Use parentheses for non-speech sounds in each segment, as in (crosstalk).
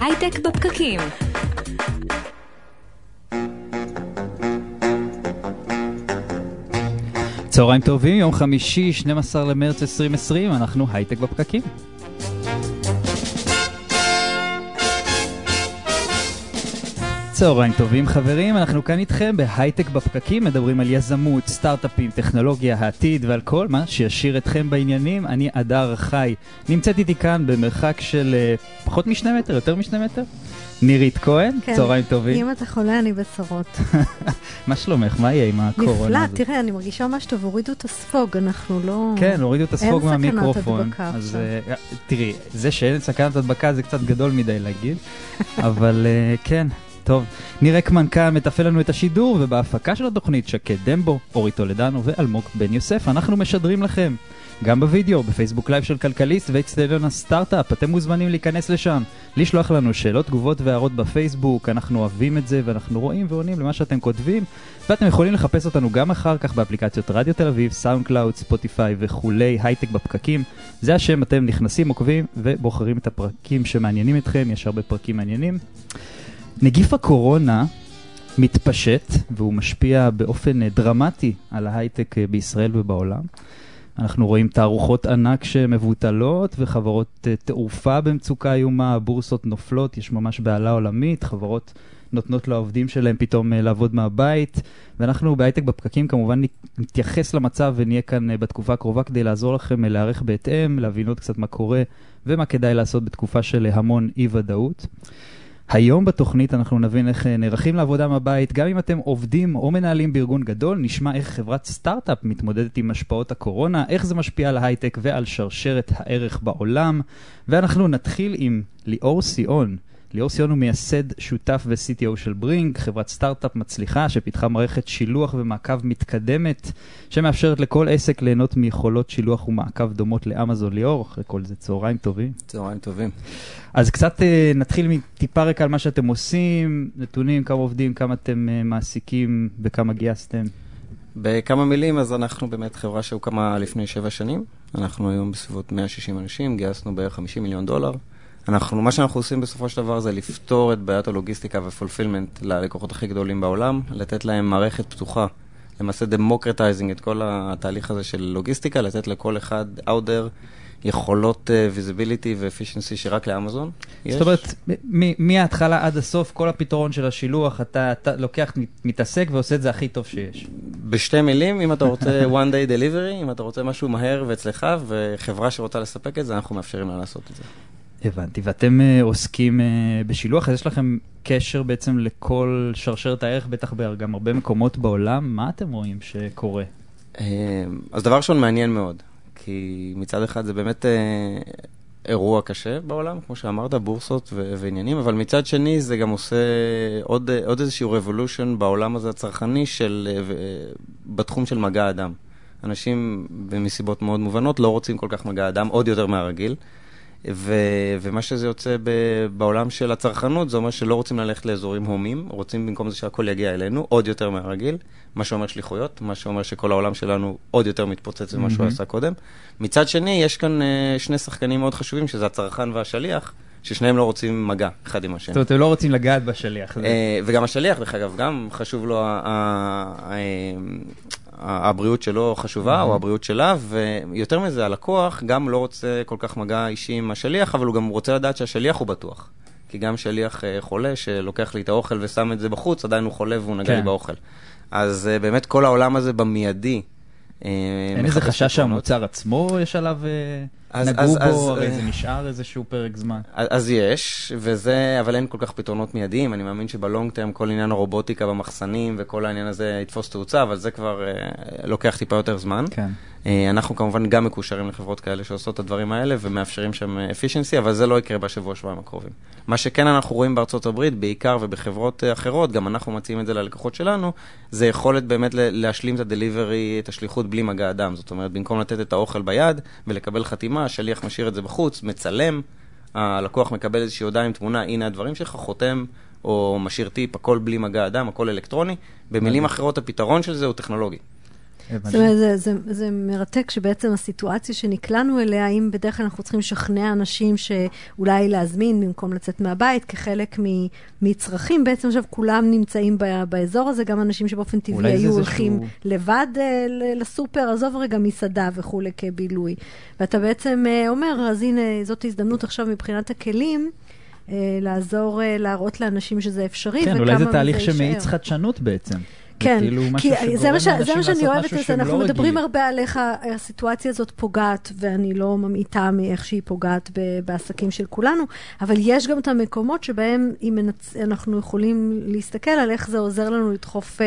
הייטק בפקקים. צהריים טובים, יום חמישי, 12 למרץ 2020, אנחנו הייטק בפקקים. צהריים טובים חברים, אנחנו כאן איתכם בהייטק בפקקים, מדברים על יזמות, סטארט-אפים, טכנולוגיה, העתיד ועל כל מה שישאיר אתכם בעניינים. אני אדר חי, נמצאת איתי כאן במרחק של uh, פחות משני מטר, יותר משני מטר? נירית כהן, כן. צהריים טובים. אם אתה חולה, אני בצרות. (laughs) מה שלומך? מה יהיה עם הקורונה הזאת? נפלא, תראה, אני מרגישה ממש טוב, הורידו את הספוג, אנחנו לא... כן, הורידו את הספוג אין סכנת מהמיקרופון. הדבקה אז עכשיו. אה, תראי, זה שאין סכנת הדבקה זה קצת גדול מדי להגיד, (laughs) אבל אה, כן, טוב. ניר רקמן כאן מתפעל לנו את השידור, ובהפקה של התוכנית שקד דמבו, אורי טולדנו ואלמוג בן יוסף, אנחנו משדרים לכם. גם בווידאו, בפייסבוק live של כלכליסט ואצטדיון הסטארט-אפ, אתם מוזמנים להיכנס לשם, לשלוח לנו שאלות, תגובות והערות בפייסבוק, אנחנו אוהבים את זה ואנחנו רואים ועונים למה שאתם כותבים, ואתם יכולים לחפש אותנו גם אחר כך באפליקציות רדיו תל אביב, סאונד קלאוד, ספוטיפיי וכולי, הייטק בפקקים, זה השם, אתם נכנסים, עוקבים ובוחרים את הפרקים שמעניינים אתכם, יש הרבה פרקים מעניינים. נגיף הקורונה מתפשט והוא משפיע באופן אה, דרמטי על ההייטק אה, בישראל ובעולם. אנחנו רואים תערוכות ענק שמבוטלות וחברות אה, תעופה במצוקה איומה, הבורסות נופלות, יש ממש בהלה עולמית, חברות נותנות לעובדים שלהם פתאום לעבוד מהבית, ואנחנו בהייטק בפקקים כמובן נתייחס למצב ונהיה כאן בתקופה הקרובה כדי לעזור לכם להיערך בהתאם, להבין עוד קצת מה קורה ומה כדאי לעשות בתקופה של המון אי-ודאות. היום בתוכנית אנחנו נבין איך אה, נערכים לעבודה מהבית, גם אם אתם עובדים או מנהלים בארגון גדול, נשמע איך חברת סטארט-אפ מתמודדת עם השפעות הקורונה, איך זה משפיע על ההייטק ועל שרשרת הערך בעולם. ואנחנו נתחיל עם ליאור סיאון. ליאור סיאון הוא מייסד, שותף ו-CTO של ברינג, חברת סטארט-אפ מצליחה שפיתחה מערכת שילוח ומעקב מתקדמת, שמאפשרת לכל עסק ליהנות מיכולות שילוח ומעקב דומות לאמזון ליאור. אחרי כל זה צהריים טובים. צהריים טובים. אז קצת uh, נתחיל מטיפה רקע על מה שאתם עושים, נתונים, כמה עובדים, כמה אתם uh, מעסיקים וכמה גייסתם. בכמה מילים, אז אנחנו באמת חברה שהוקמה לפני שבע שנים. אנחנו היום בסביבות 160 אנשים, גייסנו בערך 50 מיליון דולר. אנחנו, מה שאנחנו עושים בסופו של דבר זה לפתור את בעיית הלוגיסטיקה ו fulfillment ללקוחות הכי גדולים בעולם, לתת להם מערכת פתוחה, למעשה democratizing את כל התהליך הזה של לוגיסטיקה, לתת לכל אחד out there יכולות visibility ו efficiency שרק לאמזון יש. זאת אומרת, מההתחלה עד הסוף, כל הפתרון של השילוח, אתה, אתה לוקח, מתעסק ועושה את זה הכי טוב שיש. בשתי מילים, אם אתה רוצה (laughs) one day delivery, אם אתה רוצה משהו מהר ואצלך, וחברה שרוצה לספק את זה, אנחנו מאפשרים לה לעשות את זה. הבנתי, ואתם uh, עוסקים uh, בשילוח, אז יש לכם קשר בעצם לכל שרשרת הערך, בטח גם הרבה מקומות בעולם, מה אתם רואים שקורה? אה, אז דבר ראשון מעניין מאוד, כי מצד אחד זה באמת אירוע קשה בעולם, כמו שאמרת, בורסות ו- ועניינים, אבל מצד שני זה גם עושה עוד, עוד איזשהו revolution בעולם הזה הצרכני של, בתחום של מגע אדם. אנשים, מסיבות מאוד מובנות, לא רוצים כל כך מגע אדם, עוד יותר מהרגיל. ו- ומה שזה יוצא ב- בעולם של הצרכנות, זה אומר שלא רוצים ללכת לאזורים הומים, רוצים במקום זה שהכל יגיע אלינו, עוד יותר מהרגיל, מה שאומר שליחויות, מה שאומר שכל העולם שלנו עוד יותר מתפוצץ ממה שהוא. עשה קודם. מצד שני, יש כאן uh, שני שחקנים מאוד חשובים, שזה הצרכן והשליח, ששניהם לא רוצים מגע אחד עם השני. זאת אומרת, אתם לא רוצים לגעת בשליח. אה, וגם השליח, דרך אגב, גם חשוב לו ה- ה- ה- הבריאות שלו חשובה, או הבריאות שלה, ויותר מזה, הלקוח גם לא רוצה כל כך מגע אישי עם השליח, אבל הוא גם רוצה לדעת שהשליח הוא בטוח. כי גם שליח אה, חולה שלוקח לי את האוכל ושם את זה בחוץ, עדיין הוא חולה והוא נגע כן. לי באוכל. אז אה, באמת כל העולם הזה במיידי. אה, אין איזה חשש. שהמוצר עצמו יש עליו, נגעו אז- בו, אז, הרי אה, זה נשאר איזשהו פרק זמן. אז אז יש, וזה, אבל אין כל כך פתרונות מיידיים. אני מאמין שבלונג טרם כל עניין הרובוטיקה במחסנים וכל העניין הזה יתפוס תאוצה, אבל זה כבר אה, לוקח טיפה יותר זמן. כן. אה, אנחנו כמובן גם מקושרים לחברות כאלה שעושות את הדברים האלה ומאפשרים שם אפישנסי, אבל זה לא יקרה בשבוע שבועיים הקרובים. מה שכן אנחנו רואים בארצות הברית, בעיקר ובחברות אה, אחרות, גם אנחנו מציעים את זה ללקוחות שלנו, זה יכולת באמת להשלים את הדליברי, את השליחות בלי מגע אדם. זאת אומרת, במקום לתת את האוכל ביד ולקבל חתימה, השליח משאיר את זה בחוץ, מצלם, הלקוח מקבל איזושהי הודעה עם תמונה, הנה הדברים שלך, חותם. או משאיר טיפ, הכל בלי מגע אדם, הכל אלקטרוני. במילים אחרות, הפתרון של זה הוא טכנולוגי. זאת אומרת, זה, זה, זה מרתק שבעצם הסיטואציה שנקלענו אליה, אם בדרך כלל אנחנו צריכים לשכנע אנשים שאולי להזמין במקום לצאת מהבית כחלק מ, מצרכים, בעצם עכשיו כולם נמצאים ב, באזור הזה, גם אנשים שבאופן טבעי היו הולכים שהוא... לבד אה, לסופר, עזוב רגע מסעדה וכולי כבילוי. ואתה בעצם אה, אומר, אז הנה, זאת הזדמנות עכשיו מבחינת הכלים. אה, לעזור, להראות לאנשים שזה אפשרי, כן, אולי זה תהליך שמאיץ חדשנות בעצם. כן, כי זה מה, ש... זה מה שאני אוהבת, אז אנחנו לא מדברים רגיל. הרבה על איך הסיטואציה הזאת פוגעת, ואני לא ממעיטה מאיך שהיא פוגעת בעסקים של כולנו, אבל יש גם את המקומות שבהם מנצ... אנחנו יכולים להסתכל על איך זה עוזר לנו לדחוף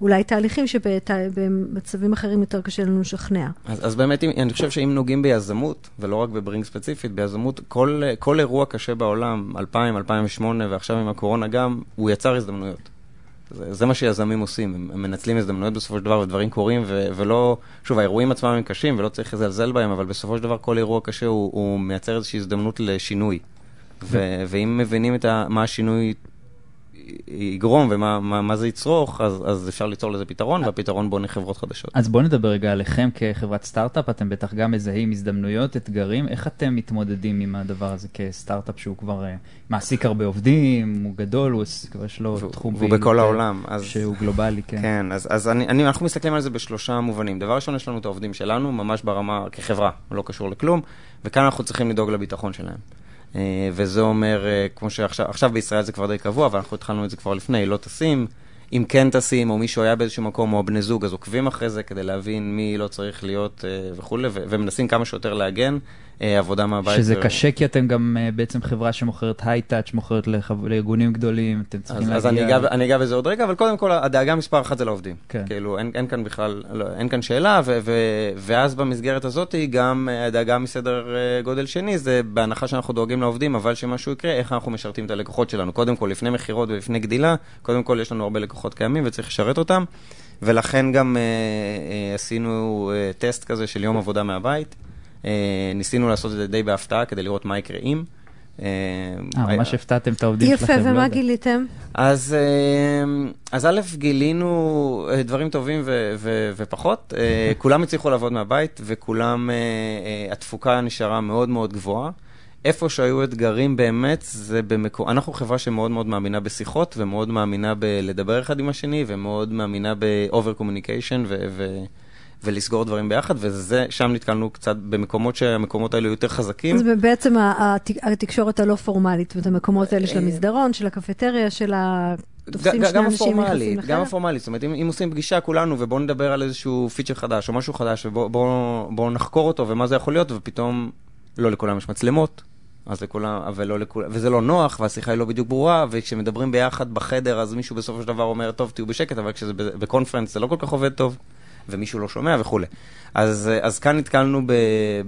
אולי תהליכים שבמצבים אחרים יותר קשה לנו לשכנע. אז, אז באמת, אני חושב שאם נוגעים ביזמות, ולא רק בברינג ספציפית, ביזמות, כל, כל אירוע קשה בעולם, 2000, 2008 ועכשיו עם הקורונה גם, הוא יצר הזדמנויות. זה, זה מה שיזמים עושים, הם, הם מנצלים הזדמנויות בסופו של דבר ודברים קורים ו, ולא, שוב האירועים עצמם הם קשים ולא צריך לזלזל בהם, אבל בסופו של דבר כל אירוע קשה הוא, הוא מייצר איזושהי הזדמנות לשינוי. ו, ואם מבינים ה, מה השינוי יגרום ומה מה, מה זה יצרוך, אז, אז אפשר ליצור לזה פתרון, והפתרון בונה חברות חדשות. אז בואו נדבר רגע עליכם כחברת סטארט-אפ, אתם בטח גם מזהים הזדמנויות, אתגרים, איך אתם מתמודדים עם הדבר הזה כסטארט-אפ שהוא כבר uh, מעסיק הרבה עובדים, הוא גדול, הוא כבר יש לו תחום והוא בכל העולם. אז, שהוא גלובלי, כן. כן, אז, אז אני, אני, אנחנו מסתכלים על זה בשלושה מובנים. דבר ראשון, יש לנו את העובדים שלנו, ממש ברמה, כחברה, לא קשור לכלום, וכאן אנחנו צריכים לדאוג לביטחון שלהם. אה, וזה אומר, אה, כמו שעכשיו בישראל זה כבר די קבוע, אבל אנחנו התחלנו את זה כבר לפני, לא טסים. אם כן טסים, או מישהו היה באיזשהו מקום, או בני זוג, אז עוקבים אחרי זה כדי להבין מי לא צריך להיות אה, וכולי, ומנסים כמה שיותר להגן. אה, עבודה מהבית. שזה ו... קשה כי אתם גם uh, בעצם חברה שמוכרת היי-טאץ', מוכרת לחב... לארגונים גדולים, אתם צריכים אז, להגיע... אז אני אגע בזה עוד רגע, אבל קודם כל הדאגה מספר אחת זה לעובדים. כן. כאילו, אין, אין כאן בכלל, לא, אין כאן שאלה, ו, ו, ואז במסגרת הזאת גם אה, הדאגה מסדר גודל שני, זה בהנחה שאנחנו דואגים לעובדים, אבל שמשהו יקרה, איך אנחנו משרתים את הלקוחות שלנו. קודם כל, לפני מכירות ולפני גדילה, קודם כל יש לנו הרבה לקוחות קיימים וצריך לשרת אותם, ולכן גם אה, אה, עשינו אה, טסט כזה של יום עבודה מהבית. אה, ניסינו לעשות את זה די בהפתעה כדי לראות מה יקרה אם. אה, אה ממש הפתעתם את העובדים שלכם. יפה, ומה לא גיליתם? אז, אז א', גילינו דברים טובים ו- ו- ופחות. (laughs) כולם הצליחו לעבוד מהבית, וכולם, התפוקה נשארה מאוד מאוד גבוהה. איפה שהיו אתגרים באמת, זה במקום... אנחנו חברה שמאוד מאוד מאמינה בשיחות, ומאוד מאמינה בלדבר אחד עם השני, ומאוד מאמינה ב-over communication, ו... ולסגור דברים ביחד, ושם נתקלנו קצת במקומות שהמקומות האלו יותר חזקים. אז בעצם התקשורת הלא פורמלית, ואת המקומות האלה של אה, המסדרון, של הקפטריה, של ה... תופסים שני אנשים נכנסים לחדר? גם הפורמלית, זאת אומרת, אם, אם עושים פגישה כולנו ובואו נדבר על איזשהו פיצ'ר חדש או משהו חדש ובואו בוא, בוא נחקור אותו ומה זה יכול להיות, ופתאום לא לכולם יש מצלמות, אז לכולם, ולא לכולם, וזה לא נוח, והשיחה היא לא בדיוק ברורה, וכשמדברים ביחד בחדר, אז מישהו בסופו של דבר אומר, טוב, תהיו בשקט, אבל כשזה בקונפרנס זה לא כל כך עובד טוב. ומישהו לא שומע וכולי. אז, אז כאן נתקלנו ב,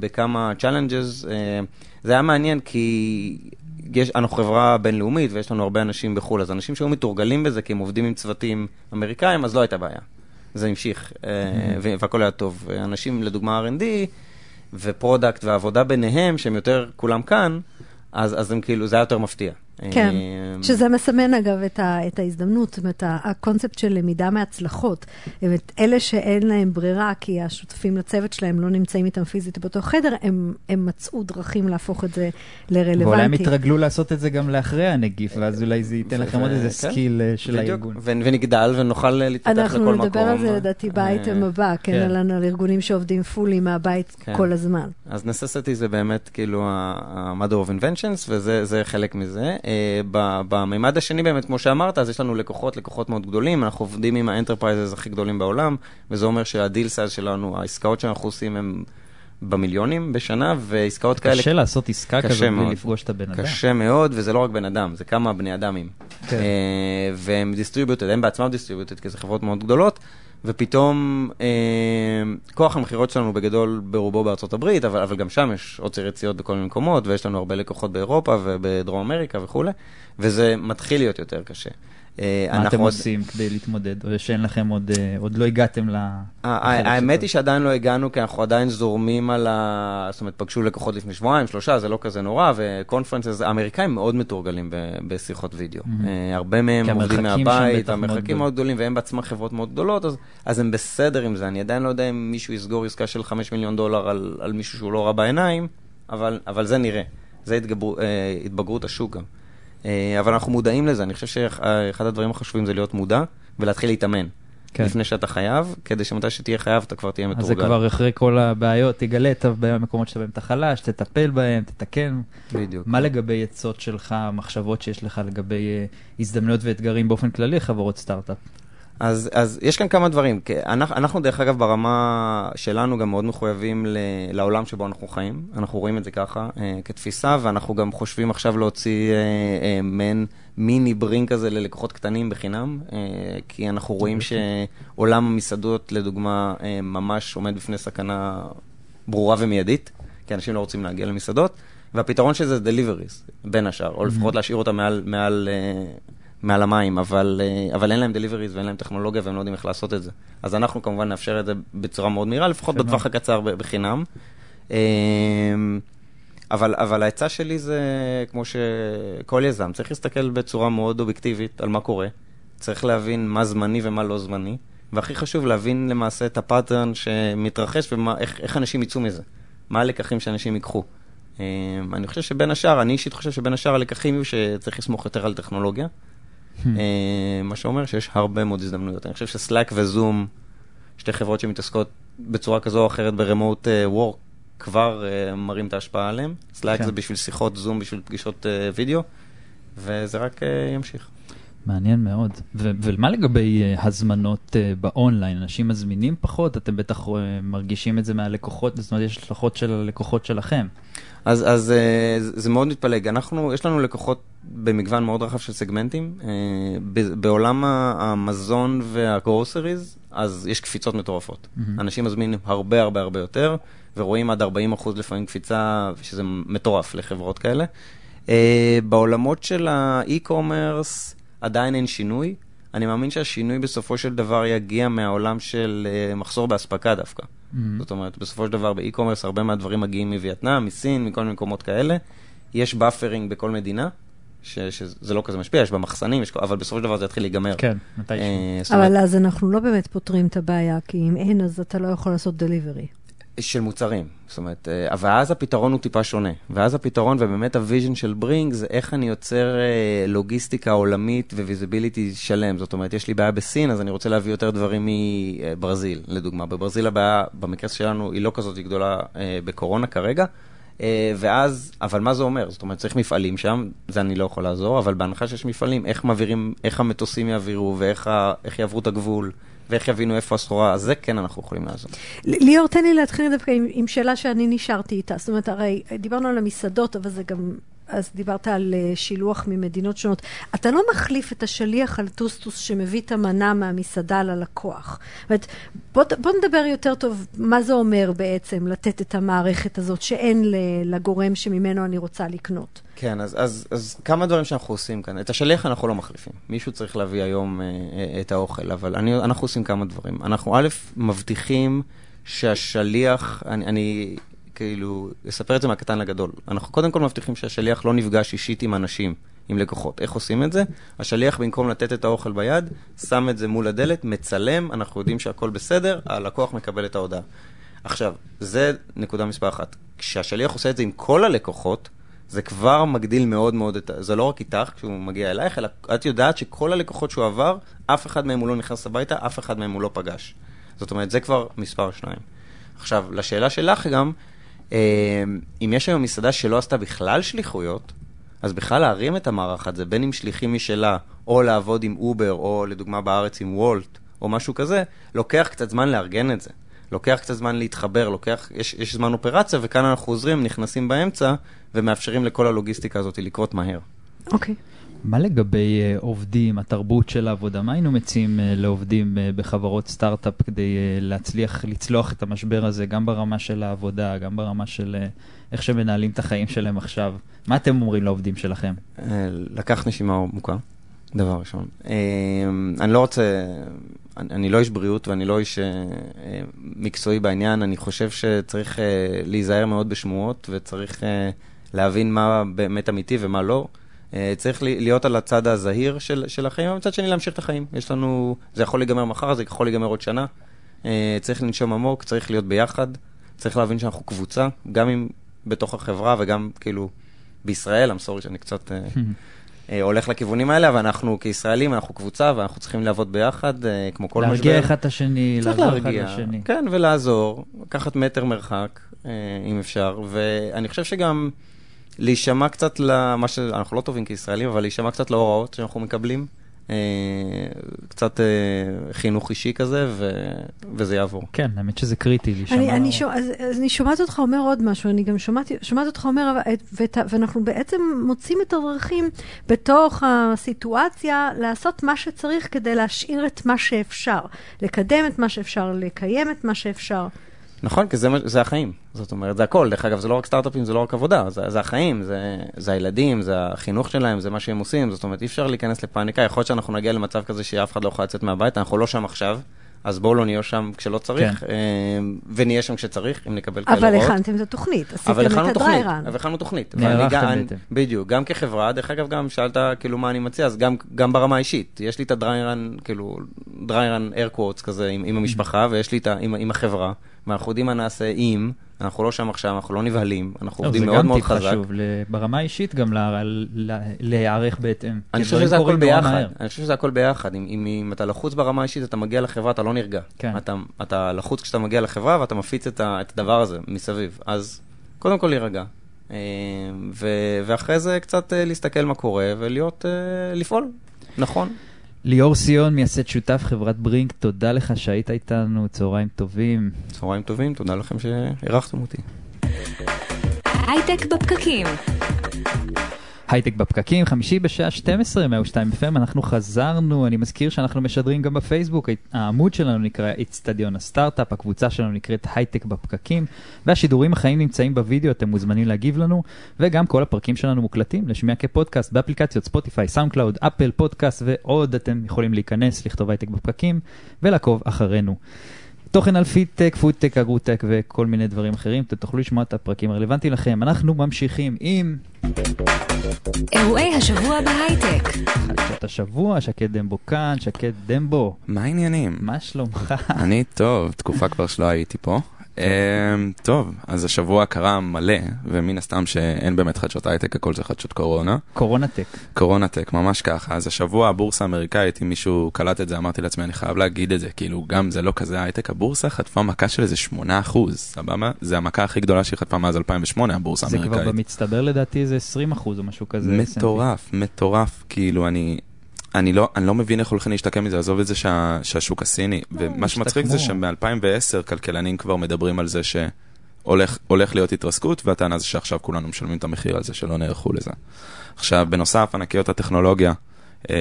בכמה challenges. אה, זה היה מעניין כי יש, אנחנו חברה בינלאומית ויש לנו הרבה אנשים בחו"ל, אז אנשים שהיו מתורגלים בזה כי הם עובדים עם צוותים אמריקאים, אז לא הייתה בעיה. זה המשיך, אה, mm-hmm. והכל היה טוב. אנשים, לדוגמה R&D ו product והעבודה ביניהם, שהם יותר כולם כאן, אז, אז הם כאילו, זה היה יותר מפתיע. כן, אמ, שזה מסמן אגב את, ה, את ההזדמנות, זאת אומרת, הקונספט של למידה מהצלחות. את אלה שאין להם ברירה, כי השותפים לצוות שלהם לא נמצאים איתם פיזית באותו חדר, הם, הם מצאו דרכים להפוך את זה לרלוונטי. ואולי הם יתרגלו לעשות את זה גם לאחרי הנגיף, ואז אולי זה ייתן לכם עוד איזה כן. skill אה, של הארגון. ונגדל ונוכל להתפתח לכל מקום. אנחנו נדבר על זה לדעתי באייטם אה, הבא, כן, כן. על ארגונים שעובדים fully מהבית כן. כל הזמן. אז necessity זה באמת כאילו ה-mother of inventions, וזה חלק מזה. אה, בממד השני באמת, כמו שאמרת, אז יש לנו לקוחות, לקוחות מאוד גדולים, אנחנו עובדים עם ה enterprises הכי גדולים בעולם, וזה אומר שה deal size שלנו, העסקאות שאנחנו עושים הן במיליונים בשנה, ועסקאות כאלה... קשה לעשות עסקה כזאת בלי לפגוש את הבן אדם. קשה מאוד, וזה לא רק בן אדם, זה כמה בני אדמים. כן. אה, והם distributed, הם בעצמם distributed, כי זה חברות מאוד גדולות. ופתאום אה, כוח המכירות שלנו בגדול ברובו בארצות הברית, אבל, אבל גם שם יש עוצר יציאות בכל מיני מקומות, ויש לנו הרבה לקוחות באירופה ובדרום אמריקה וכולי, וזה מתחיל להיות יותר קשה. אה, מה אתם עוד... עושים כדי להתמודד, או שאין לכם עוד, אה, עוד לא הגעתם ל... האמת היא שעדיין לא הגענו, כי אנחנו עדיין זורמים על ה... זאת אומרת, פגשו לקוחות לפני שבועיים, שלושה, זה לא כזה נורא, וקונפרנסס, האמריקאים מאוד מתורגלים בשיחות וידאו. Mm-hmm. הרבה מהם עובדים מהבית, המרחקים מאוד גדולים, והם בעצמם חברות מאוד גדולות, אז, אז הם בסדר עם זה. אני עדיין לא יודע אם מישהו יסגור עסקה של 5 מיליון דולר על, על מישהו שהוא לא רע בעיניים, אבל, אבל זה נראה. זה התגבר, התבגרות השוק גם. אה, אבל אנחנו מודעים לזה, אני חושב שאחד הדברים החשובים זה להיות מודע ולהתחיל להתאמן. כן. לפני שאתה חייב, כדי שמתי שתהיה חייב אתה כבר תהיה מתורגל. אז זה כבר אחרי כל הבעיות, תגלה את המקומות שאתה בהם אתה חלש, תטפל בהם, תתקן. בדיוק. מה לגבי עצות שלך, מחשבות שיש לך לגבי uh, הזדמנויות ואתגרים באופן כללי, חברות סטארט-אפ? אז, אז יש כאן כמה דברים. אנחנו, אנחנו, דרך אגב, ברמה שלנו גם מאוד מחויבים ל, לעולם שבו אנחנו חיים. אנחנו רואים את זה ככה אה, כתפיסה, ואנחנו גם חושבים עכשיו להוציא אה, אה, מעין מיני ברינק כזה ללקוחות קטנים בחינם, אה, כי אנחנו רואים שעולם המסעדות, לדוגמה, אה, ממש עומד בפני סכנה ברורה ומיידית, כי אנשים לא רוצים להגיע למסעדות, והפתרון של זה זה deliveries, בין השאר, או לפחות להשאיר אותם מעל... מעל אה, מעל המים, אבל, אה, אבל אין להם דליבריז ואין להם טכנולוגיה והם לא יודעים איך לעשות את זה. אז אנחנו כמובן נאפשר את זה בצורה מאוד מהירה, לפחות שמה. בטווח הקצר בחינם. אמ, אבל, אבל העצה שלי זה, כמו שכל יזם, צריך להסתכל בצורה מאוד אובייקטיבית על מה קורה. צריך להבין מה זמני ומה לא זמני, והכי חשוב להבין למעשה את ה pattern שמתרחש ואיך אנשים יצאו מזה. מה הלקחים שאנשים ייקחו. אמ, אני חושב שבין השאר, אני אישית חושב שבין השאר הלקחים יהיו שצריך לסמוך יותר על טכנולוגיה. Hmm. אה, מה שאומר שיש הרבה מאוד הזדמנויות. אני חושב שסלאק וזום, שתי חברות שמתעסקות בצורה כזו או אחרת ב remote work, אה, כבר uh, מראים את ההשפעה עליהם. סלאק כן. זה בשביל שיחות זום, בשביל פגישות וידאו, וזה רק ימשיך. מעניין מאוד. ו- ומה לגבי uh, הזמנות uh, באונליין? אנשים מזמינים פחות? אתם בטח uh, מרגישים את זה מהלקוחות, זאת אומרת, יש השלכות של הלקוחות שלכם. אז, אז uh, זה מאוד מתפלג. אנחנו, יש לנו לקוחות במגוון מאוד רחב של סגמנטים. Uh, בעולם המזון והגרוסריז, אז יש קפיצות מטורפות. Mm-hmm. אנשים מזמינים הרבה הרבה הרבה יותר, ורואים עד 40 אחוז לפעמים קפיצה, שזה מטורף לחברות כאלה. Uh, בעולמות של ה e-commerce, עדיין אין שינוי. אני מאמין שהשינוי בסופו של דבר יגיע מהעולם של מחסור באספקה דווקא. Mm-hmm. זאת אומרת, בסופו של דבר ב e-commerce הרבה מהדברים מגיעים מווייטנאם, מסין, מכל מיני מקומות כאלה. יש buffering בכל מדינה, ש, שזה לא כזה משפיע, יש בה מחסנים, יש, אבל בסופו של דבר זה יתחיל להיגמר. כן, מתי Uh, אבל אז אנחנו לא באמת פותרים את הבעיה, כי אם אין, אז אתה לא יכול לעשות delivery. של מוצרים. זאת אומרת, אה, ואז הפתרון הוא טיפה שונה. ואז הפתרון, ובאמת ה vision של ברינג, זה איך אני יוצר אה, לוגיסטיקה עולמית ו visibility שלם. זאת אומרת, יש לי בעיה בסין, אז אני רוצה להביא יותר דברים מברזיל, לדוגמה. בברזיל הבעיה, במקרה שלנו, היא לא כזאת גדולה אה, בקורונה כרגע. ואז, אבל מה זה אומר? זאת אומרת, צריך מפעלים שם, זה אני לא יכול לעזור, אבל בהנחה שיש מפעלים, איך מעבירים, איך המטוסים יעבירו ואיך יעברו את הגבול. ואיך יבינו איפה הסחורה, אז זה כן אנחנו יכולים לעזור. ליאור, תן לי להתחיל דווקא עם, עם שאלה שאני נשארתי איתה. זאת אומרת, הרי דיברנו על המסעדות, אבל זה גם אז דיברת על אה, שילוח ממדינות שונות. אתה לא מחליף את השליח על טוסטוס שמביא את המנה מהמסעדה ללקוח. זאת אומרת, בוא, בוא נדבר יותר טוב מה זה אומר בעצם לתת את המערכת הזאת שאין לגורם שממנו אני רוצה לקנות. כן, אז, אז, אז כמה דברים שאנחנו עושים כאן. את השליח אנחנו לא מחליפים. מישהו צריך להביא היום אה, אה, את האוכל, אבל אני, אנחנו עושים כמה דברים. אנחנו א', מבטיחים שהשליח, אני, אני כאילו, אספר את זה מהקטן לגדול. אנחנו קודם כל מבטיחים שהשליח לא נפגש אישית עם אנשים, עם לקוחות. איך עושים את זה? השליח במקום לתת את האוכל ביד, שם את זה מול הדלת, מצלם, אנחנו יודעים שהכל בסדר, הלקוח מקבל את ההודעה. עכשיו, זה נקודה מספר אחת. כשהשליח עושה את זה עם כל הלקוחות, זה כבר מגדיל מאוד מאוד את ה... זה לא רק איתך כשהוא מגיע אלייך, אלא את יודעת שכל הלקוחות שהוא עבר, אף אחד מהם הוא לא נכנס הביתה, אף אחד מהם הוא לא פגש. זאת אומרת, זה כבר מספר שניים. עכשיו, לשאלה שלך גם, אם יש היום מסעדה שלא עשתה בכלל שליחויות, אז בכלל להרים את המערך הזה, בין אם שליחים משלה, או לעבוד עם אובר, או לדוגמה בארץ עם וולט, או משהו כזה, לוקח קצת זמן לארגן את זה. לוקח קצת זמן להתחבר, לוקח, יש, יש זמן אופרציה, וכאן אנחנו חוזרים, נכנסים באמצע, ומאפשרים לכל הלוגיסטיקה הזאת לקרות מהר. אוקיי. Okay. מה לגבי uh, עובדים, התרבות של העבודה? מה היינו מציעים uh, לעובדים uh, בחברות סטארט-אפ כדי להצליח לצלוח את המשבר הזה, גם ברמה של העבודה, גם ברמה של איך שמנהלים את החיים שלהם עכשיו? מה אתם אומרים לעובדים שלכם? לקח נשימה עמוקה. דבר ראשון. אני לא רוצה, אני לא איש בריאות ואני לא איש מקצועי בעניין, אני חושב שצריך להיזהר מאוד בשמועות וצריך להבין מה באמת אמיתי ומה לא. צריך להיות על הצד הזהיר של, של החיים, אבל מצד שני להמשיך את החיים. יש לנו, זה יכול להיגמר מחר, זה יכול להיגמר עוד שנה. צריך לנשום עמוק, צריך להיות ביחד, צריך להבין שאנחנו קבוצה, גם אם בתוך החברה וגם כאילו בישראל, I'm sorry שאני קצת אה, (laughs) הולך לכיוונים האלה, אבל אנחנו כישראלים, אנחנו קבוצה ואנחנו צריכים לעבוד ביחד, אה, כמו כל משבר. להרגיע אחד את השני, לעזור אחד לשני. כן, ולעזור, לקחת מטר מרחק, אה, אם אפשר, ואני חושב שגם להישמע קצת למה ש... אנחנו לא טובים כישראלים, אבל להישמע קצת להוראות שאנחנו מקבלים. קצת חינוך אישי כזה, ו... וזה יעבור. כן, האמת שזה קריטי להישמע. אני, אני, שומע, אז, אז אני שומעת אותך אומר עוד משהו, אני גם שומעת, שומעת אותך אומר, ואת, ואנחנו בעצם מוצאים את הדרכים בתוך הסיטואציה לעשות מה שצריך כדי להשאיר את מה שאפשר, לקדם את מה שאפשר, לקיים את מה שאפשר. נכון, כי זה, זה החיים. זאת אומרת, זה הכל. דרך אגב, זה לא רק סטארט-אפים, זה לא רק עבודה, זה, זה החיים, זה, זה הילדים, זה החינוך שלהם, זה מה שהם עושים. זאת אומרת, אי אפשר להיכנס לפאניקה. יכול להיות שאנחנו נגיע למצב כזה שאף אחד לא יכול לצאת מהבית, אנחנו לא שם עכשיו. אז בואו לא נהיה שם כשלא צריך, כן. ונהיה שם כשצריך, אם נקבל כאלה הוראות. אבל הכנתם את התוכנית, עשיתם את הדריירן. אבל הכנו תוכנית. נערכתם בעצם. בדיוק, גם כחברה, דרך אגב, גם שאלת כאילו מה אני מציע, אז גם, גם ברמה האישית. יש לי את הדריירן, כאילו, דריירן air quotes כזה עם, עם המשפחה, ויש לי את ה... עם, עם החברה, ואנחנו יודעים מה נעשה אם... אנחנו לא שם עכשיו, אנחנו לא נבהלים, אנחנו עובדים מאוד מאוד חזק. זה גם טיפ חשוב, ברמה האישית גם להיערך בהתאם. אני חושב שזה הכל ביחד, אני חושב שזה הכל ביחד. אם אתה לחוץ ברמה האישית, אתה מגיע לחברה, אתה לא נרגע. כן. אתה לחוץ כשאתה מגיע לחברה ואתה מפיץ את הדבר הזה מסביב. אז קודם כל להירגע. אה, ואחרי זה קצת אה, להסתכל מה קורה ולהיות, אה, לפעול, נכון. ליאור סיון, מייסד שותף חברת ברינג, תודה לך שהיית איתנו, צהריים טובים. צהריים טובים, תודה לכם שאירחתם אותי. הייטק בפקקים. הייטק בפקקים, חמישי בשעה 12, 102 FM, אנחנו חזרנו, אני מזכיר שאנחנו משדרים גם בפייסבוק, העמוד שלנו נקרא איצטדיון הסטארט-אפ, הקבוצה שלנו נקראת הייטק בפקקים, והשידורים החיים נמצאים בווידאו, אתם מוזמנים להגיב לנו, וגם כל הפרקים שלנו מוקלטים לשמיעה כפודקאסט באפליקציות ספוטיפיי, SoundCloud, אפל, פודקאסט, ועוד אתם יכולים להיכנס, לכתוב הייטק בפקקים, ולעקוב אחרינו. תוכן על פינטק, פודטק, אגרוטק וכל מיני דברים אחרים. אתם תוכלו לשמוע את הפרקים הרלוונטיים לכם. אנחנו ממשיכים עם... אירועי השבוע בהייטק. חדשות השבוע, שקד דמבו כאן, שקד דמבו. מה העניינים? מה שלומך? אני טוב, תקופה כבר שלא הייתי פה. אמ, טוב, אז השבוע קרה מלא, ומן הסתם שאין באמת חדשות הייטק, הכל זה חדשות קורונה. קורונה טק. קורונה טק, ממש ככה. אז השבוע הבורסה האמריקאית, אם מישהו קלט את זה, אמרתי לעצמי, אני חייב להגיד את זה, כאילו, גם זה לא כזה הייטק, הבורסה חטפה מכה של איזה 8%, סבבה? זה המכה הכי גדולה שהיא חטפה מאז 2008, הבורסה האמריקאית. זה כבר במצטבר לדעתי זה 20% או משהו כזה. מטורף, מטורף, כאילו, אני... אני לא, אני לא מבין איך הולכים להשתקם מזה, עזוב את זה שה, שהשוק הסיני. לא, ומה שמצחיק זה שמ-2010 כלכלנים כבר מדברים על זה שהולך להיות התרסקות, והטענה זה שעכשיו כולנו משלמים את המחיר על זה שלא נערכו לזה. עכשיו, בנוסף, ענקיות הטכנולוגיה אה,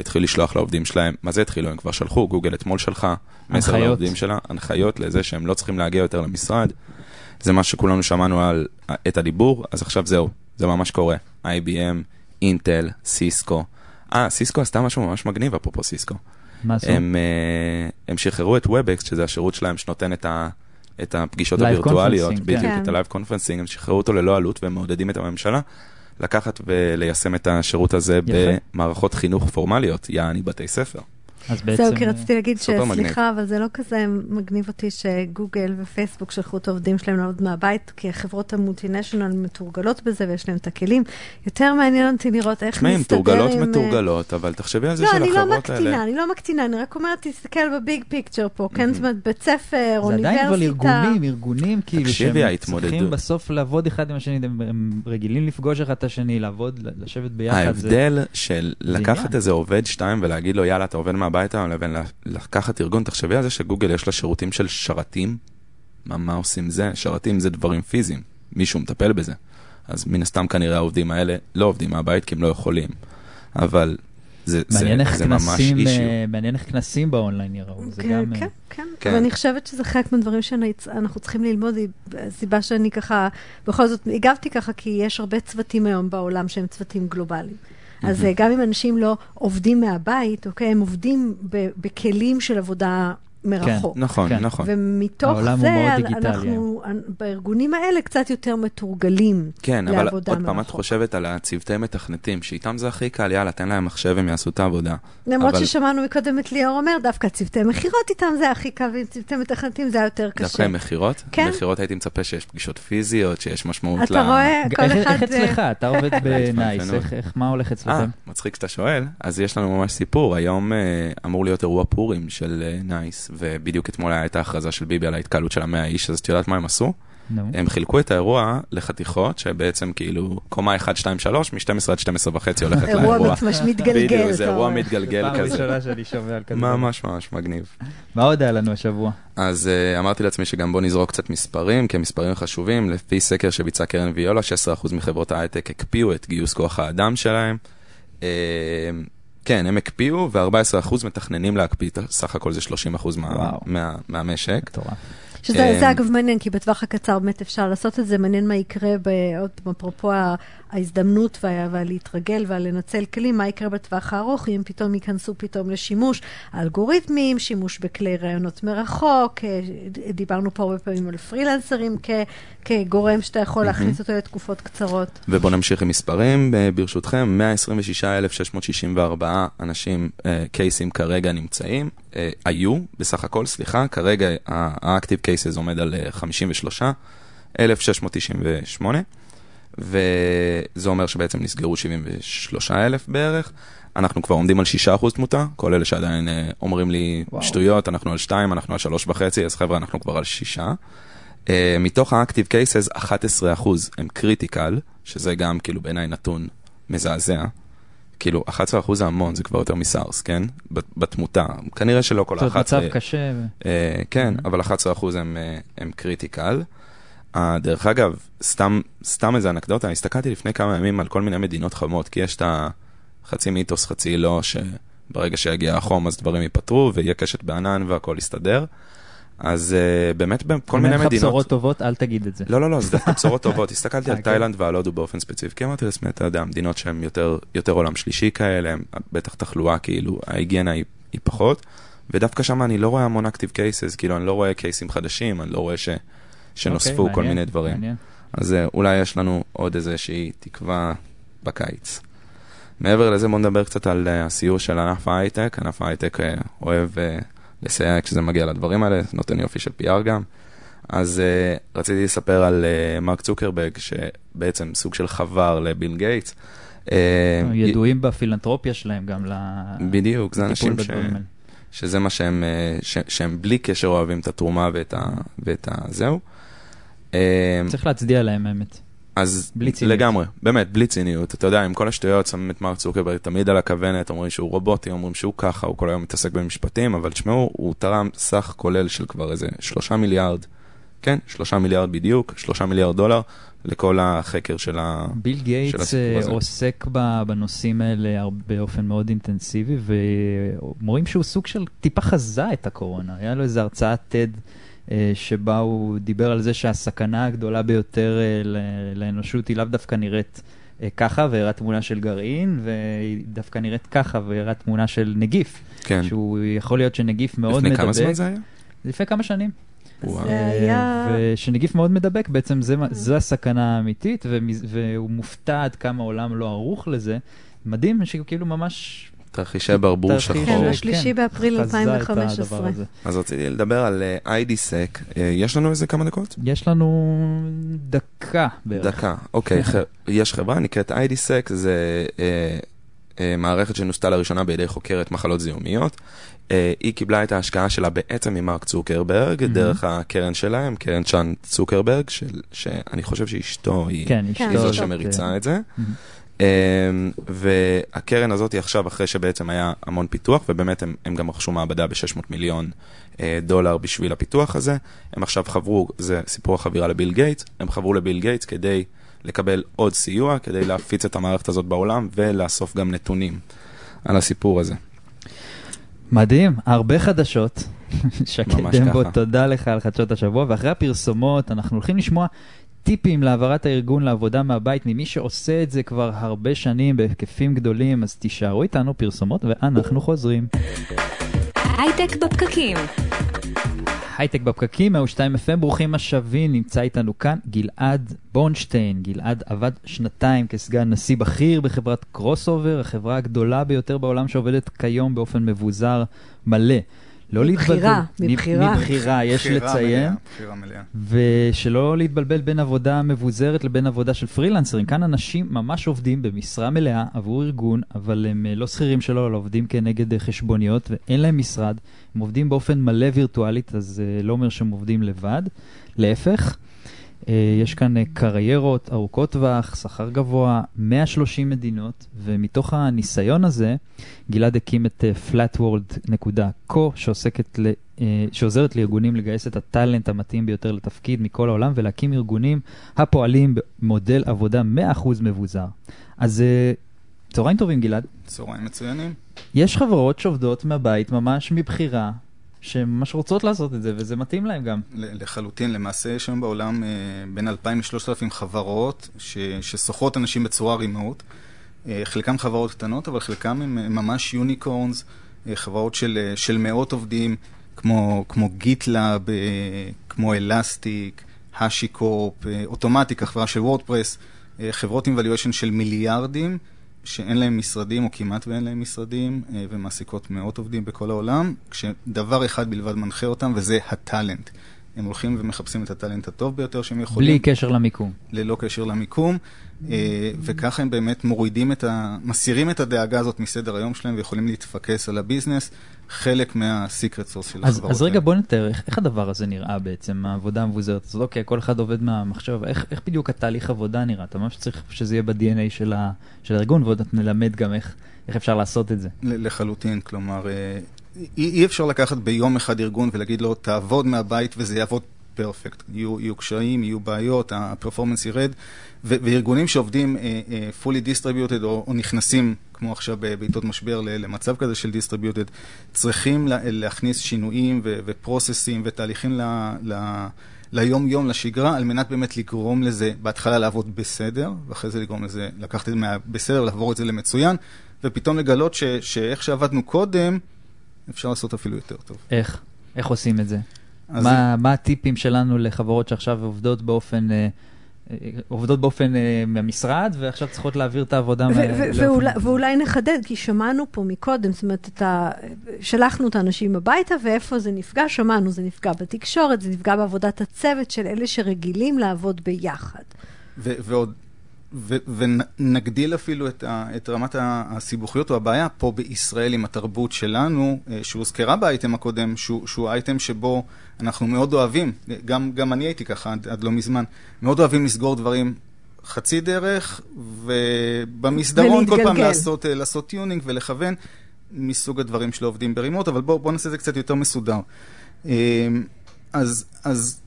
התחילו לשלוח לעובדים שלהם, מה זה התחילו? הם כבר שלחו, גוגל אתמול שלחה מסר לעובדים שלה, הנחיות לזה שהם לא צריכים להגיע יותר למשרד. זה מה שכולנו שמענו על, את הדיבור, אז עכשיו זהו, זה ממש קורה. IBM, אינטל, סיסקו. אה, סיסקו עשתה משהו ממש מגניב, אפרופו סיסקו. מה עשו? הם, אה, הם שחררו את WebEx, שזה השירות שלהם שנותן את, ה, את הפגישות הווירטואליות, בדיוק, כן. את ה-Live Conferencing, הם שחררו אותו ללא עלות והם מעודדים את הממשלה לקחת וליישם את השירות הזה יפה. במערכות חינוך פורמליות, יעני בתי ספר. אז בעצם... זהו, כי רציתי להגיד שסליחה, אבל זה לא כזה מגניב אותי שגוגל ופייסבוק שלחו את העובדים שלהם לעבוד מהבית, כי החברות המולטינשיונל מתורגלות בזה ויש להם את הכלים. יותר מעניין אותי לראות איך מסתדר עם... תשמעי, מתורגלות אה, מתורגלות, אבל תחשבי על זה של החברות האלה. לא, אני לא מקטינה, אני לא מקטינה, אני רק אומרת, תסתכל בביג פיקצ'ר פה, כן? זאת אומרת, בית ספר, אוניברסיטה. זה עדיין אבל ארגונים, ארגונים כאילו, שהם צריכים בסוף לעבוד אחד עם השני, הם רגילים לפגוש אחד את השני, לעבוד, לשבת ביחד. ההבדל של לקחת איזה עובד שתיים ולהגיד לו, יאללה, אתה עובד הביתה לבין לקחת ארגון, תחשבי על זה שגוגל יש לה שירותים של שרתים. מה, מה עושים זה? שרתים זה דברים פיזיים, מישהו מטפל בזה. אז מן הסתם כנראה העובדים האלה לא עובדים מהבית כי הם לא יכולים. אבל זה, זה, זה ממש אישיו. אה, מעניין איך כנסים באונליין יראו, זה כן, גם... כן, אה, כן, כן. ואני חושבת שזה חלק מהדברים שאנחנו צריכים ללמוד, הסיבה שאני ככה, בכל זאת הגבתי ככה, כי יש הרבה צוותים היום בעולם שהם צוותים גלובליים. אז גם אם אנשים לא עובדים מהבית, אוקיי, הם עובדים בכלים של עבודה מרחוק. כן, נכון, כן. נכון. ומתוך זה, אנחנו בארגונים האלה קצת יותר מתורגלים כן, לעבודה מרחוק. כן, אבל עוד פעם את חושבת על הצוותי מתכנתים, שאיתם זה הכי קל, יאללה, תן להם מחשב, הם יעשו את העבודה. למרות אבל... ששמענו מקודם את ליאור אומר, דווקא צוותי מכירות איתם זה הכי קל, וצוותי מתכנתים זה יותר קשה. דווקא עם מכירות? כן. מכירות הייתי מצפה שיש פגישות פיזיות, שיש משמעות אתה ל... אתה רואה, כל איך, אחד... איך אצלך? אתה עובד (laughs) בנייס, איך, איך, מה הולך אצלכם? אה, מצחיק שאתה שואל. אז יש לנו ממש סיפור, היום אה, אמור להיות אירוע פורים של אה, נייס, ובדיוק אתמול הייתה הכרזה של ביבי על ההתקהלות של המאה איש, אז את יודעת מה הם עשו? No. הם חילקו את האירוע לחתיכות, שבעצם כאילו קומה 1, 2, 3, מ-12 עד 12 וחצי הולכת לאירוע. אירוע ממש מתגלגל. בדיוק, זה אירוע מתגלגל כזה. פעם ראשונה שאני שומע על כזה. ממש ממש מגניב. מה עוד היה לנו השבוע? אז uh, אמרתי לעצמי שגם בוא נזרוק קצת מספרים, כי המספרים חשובים. לפי סקר שביצע קרן ויולה, 16% מחברות ההייטק הקפיאו את גיוס כוח האדם שלהם. Uh, כן, הם הקפיאו, ו-14% מתכננים להקפיא, סך הכל זה 30% מה, מה, מהמשק. מטורף. שזה אה, אגב מעניין, כי בטווח הקצר באמת אפשר לעשות את זה, מעניין מה יקרה, עוד אפרופו ההזדמנות והלהתרגל ולנצל כלים, מה יקרה בטווח הארוך, אם פתאום ייכנסו פתאום לשימוש אלגוריתמים, שימוש בכלי רעיונות מרחוק, אה, דיברנו פה הרבה פעמים על פרילנסרים כגורם שאתה יכול להכניס אותו לתקופות קצרות. ובואו נמשיך עם מספרים, אה, ברשותכם, 126,664 אנשים, קייסים כרגע נמצאים, היו בסך הכל, סליחה, כרגע ה-active cases עומד על 53, 1,698. וזה אומר שבעצם נסגרו 73 אלף בערך. אנחנו כבר עומדים על 6% תמותה, כל אלה שעדיין uh, אומרים לי וואו. שטויות, אנחנו על 2, אנחנו על 3.5, אז חבר'ה, אנחנו כבר על 6. Uh, מתוך ה-active cases, 11% הם critical, שזה גם כאילו בעיניי נתון מזעזע. כאילו, 11% זה המון, זה כבר יותר מסארס, כן? בתמותה. כנראה שלא כל ה-11... זאת מצב קשה. Uh, כן, mm-hmm. אבל 11% הם, הם critical. Uh, דרך אגב, סתם, סתם איזה אנקדוטה, הסתכלתי לפני כמה ימים על כל מיני מדינות חמות, כי יש את החצי מיתוס, חצי לא, שברגע שיגיע החום אז דברים ייפתרו ויהיה קשת בענן והכל יסתדר. אז uh, באמת בכל מיני מדינות... אם אין לך בשורות טובות, אל תגיד את זה. לא, לא, לא, זה דווקא בשורות טובות. הסתכלתי על כן. תאילנד ועל הודו באופן ספציפי, כי אמרתי לעצמי, אתה יודע, מדינות שהן יותר, יותר עולם שלישי כאלה, בטח תחלואה, כאילו, ההיגיינה היא, היא פחות, ודווקא שם אני לא רואה המון אקטיב קייסס, כאילו, אני לא רואה קייסים חדשים, אני לא רואה ש... שנוספו okay, כל מעניין, מיני דברים. מעניין. אז אולי יש לנו עוד איזושהי תקווה בקיץ. מעבר לזה בוא נדבר קצת על uh, הסיור של ענף ההייטק. ענף ההייטק uh, אוהב uh, לסייע כשזה מגיע לדברים האלה, נותן יופי של PR גם. אז uh, רציתי לספר על uh, מרק צוקרברג, שבעצם סוג של חבר לביל גייטס. Uh, ידועים בפילנטרופיה שלהם גם לטיפול בדיוק, זה אנשים ש... שזה מה שהם, ש... שהם בלי קשר אוהבים את התרומה ואת, ה... ואת הזהו. אמ, צריך להצדיע להם, האמת. אז בלי ציניות. לגמרי, באמת, בלי ציניות. אתה יודע, עם כל השטויות שמים את מרק צוקרברג תמיד על הכוונת, אומרים שהוא רובוטי, אומרים שהוא ככה, הוא כל היום מתעסק במשפטים, אבל תשמעו, הוא תרם סך כולל של כבר איזה שלושה מיליארד, כן, שלושה מיליארד בדיוק, שלושה מיליארד דולר, לכל החקר של הסיפור הזה. ביל גייטס אה, עוסק בנושאים האלה באופן מאוד אינטנסיבי, ואומרים שהוא סוג של טיפה חזה את הקורונה. היה לו איזה הרצאת TED. אה, שבה הוא דיבר על זה שהסכנה הגדולה ביותר אה, לאנושות היא לאו דווקא נראית אה, ככה, והראה תמונה של גרעין, והיא דווקא נראית ככה, והראה תמונה של נגיף. כן. שהוא יכול להיות שנגיף מאוד מדבק. לפני כמה זמן זה היה? לפני כמה שנים. זה היה... ושנגיף מאוד מדבק, בעצם זה, זו הסכנה האמיתית, והוא מופתע עד כמה העולם לא ערוך לזה. מדהים שהוא כאילו ממש תרחישי ברבור שחור. כן, השלישי באפריל 2015. אז רציתי לדבר על אה, IDSEC. אה, יש לנו איזה כמה דקות? יש לנו דקה בערך. דקה, אוקיי. יש חברה נקראת IDSEC, זה אה, מערכת שנוסתה לראשונה בידי חוקרת מחלות זיהומיות. היא קיבלה את ההשקעה שלה בעצם ממרק צוקרברג, דרך הקרן שלהם, קרן צ'אן צוקרברג, שאני חושב שאשתו היא כן, זו שמריצה את זה. אמ, והקרן הזאת היא עכשיו, אחרי שבעצם היה המון פיתוח, ובאמת הם, הם גם רכשו מעבדה ב-600 מיליון אה, דולר בשביל הפיתוח הזה, הם עכשיו חברו, זה סיפור החבירה לביל גייטס, הם חברו לביל גייטס כדי לקבל עוד סיוע, כדי להפיץ את המערכת הזאת בעולם ולאסוף גם נתונים על הסיפור הזה. מדהים, הרבה חדשות. שקד דמבו, תודה לך על חדשות השבוע, ואחרי הפרסומות אנחנו הולכים לשמוע טיפים להעברת הארגון לעבודה מהבית ממי שעושה את זה כבר הרבה שנים בהיקפים גדולים, אז תישארו איתנו פרסומות ואנחנו חוזרים. הייטק בפקקים. הייטק בפקקים, 102 FM, ברוכים השבים, נמצא איתנו כאן גלעד בורנשטיין. גלעד עבד שנתיים כסגן נשיא בכיר בחברת קרוס אובר, החברה הגדולה ביותר בעולם שעובדת כיום באופן מבוזר מלא. לא מבחירה, מבחירה. מבחירה, יש לציין. בחירה מלאה. ושלא להתבלבל בין עבודה מבוזרת לבין עבודה של פרילנסרים. כאן אנשים ממש עובדים במשרה מלאה עבור ארגון, אבל הם אה, לא שכירים שלו, אלא עובדים כנגד אה, חשבוניות, ואין להם משרד. הם עובדים באופן מלא וירטואלית, אז זה לא אומר שהם עובדים לבד. להפך. אה, יש כאן אה, קריירות ארוכות טווח, שכר גבוה, 130 מדינות, ומתוך הניסיון הזה, גלעד הקים את אה, flatworld.co, שעוסקת, שעוזרת לארגונים לגייס את הטאלנט המתאים ביותר לתפקיד מכל העולם, ולהקים ארגונים הפועלים במודל עבודה 100% מבוזר. אז צהריים טובים, גלעד. צהריים מצוינים. יש חברות שעובדות מהבית ממש מבחירה, שממש רוצות לעשות את זה, וזה מתאים להם גם. לחלוטין, למעשה יש היום בעולם אה, בין 2,000 ל-3,000 חברות ששוכרות אנשים בצורה רימוט. אה, חלקם חברות קטנות, אבל חלקם הם ממש יוניקורנס, אה, חברות של, של מאות עובדים, כמו, כמו GitLab, כמו Elastic, HashiCorp, Automattic, החברה של WordPress, חברות עם valuation של מיליארדים. שאין להם משרדים, או כמעט ואין להם משרדים, אה, ומעסיקות מאות עובדים בכל העולם, כשדבר אחד בלבד מנחה אותם, וזה ה talent. הם הולכים ומחפשים את ה talent הטוב ביותר שהם יכולים. בלי קשר למיקום. ללא קשר למיקום, אה, וככה הם באמת מורידים את ה... מסירים את הדאגה הזאת מסדר היום שלהם ויכולים להתפקס על ה business, חלק מה secret sauce של החברות. אז רגע בוא נתאר, איך, הדבר הזה נראה בעצם, העבודה המבוזרת הזאת? אוקיי, כל אחד עובד מהמחשב, איך, בדיוק התהליך עבודה נראה? אתה ממש צריך שזה יהיה ב-DNA של, הארגון, ועוד נלמד גם איך, אפשר לעשות את זה. לחלוטין, כלומר, אה, אי אפשר לקחת ביום אחד ארגון ולהגיד לו, תעבוד מהבית וזה יעבוד perfect. יהיו, יהיו קשיים, יהיו בעיות, ה performance ירד, ו- וארגונים שעובדים uh, uh, fully distributed או, או נכנסים, כמו עכשיו בעיתות משבר, למצב כזה של distributed, צריכים לה, להכניס שינויים ו- ופרוססים ותהליכים ל- ל- ליום-יום, לשגרה, על מנת באמת לגרום לזה, בהתחלה לעבוד בסדר, ואחרי זה לגרום לזה, לקחת את זה בסדר, לעבור את זה למצוין, ופתאום לגלות ש- שאיך שעבדנו קודם, אפשר לעשות אפילו יותר טוב. איך? איך עושים את זה? מה, מה הטיפים שלנו לחברות שעכשיו עובדות באופן... אה, אה, עובדות באופן uh, מהמשרד, ועכשיו צריכות להעביר את העבודה. ואולי, ואולי נחדד, כי שמענו פה מקודם, זאת אומרת, אתה, שלחנו את האנשים הביתה, ואיפה זה נפגע? שמענו, זה נפגע בתקשורת, זה נפגע בעבודת הצוות של אלה שרגילים לעבוד ביחד. ועוד ונגדיל אפילו את, ה- את רמת הסיבוכיות או הבעיה פה בישראל עם התרבות שלנו, אה, שהוזכרה באייטם הקודם, שהוא, שהוא אייטם שבו אנחנו מאוד אוהבים, גם, גם אני הייתי ככה עד, עד לא מזמן, מאוד אוהבים לסגור דברים חצי דרך, ובמסדרון כל פעם לעשות, אה, לעשות tuning ולכוון מסוג הדברים שלא עובדים ב remote, אבל בואו בוא נעשה את זה קצת יותר מסודר. אה, אז, אז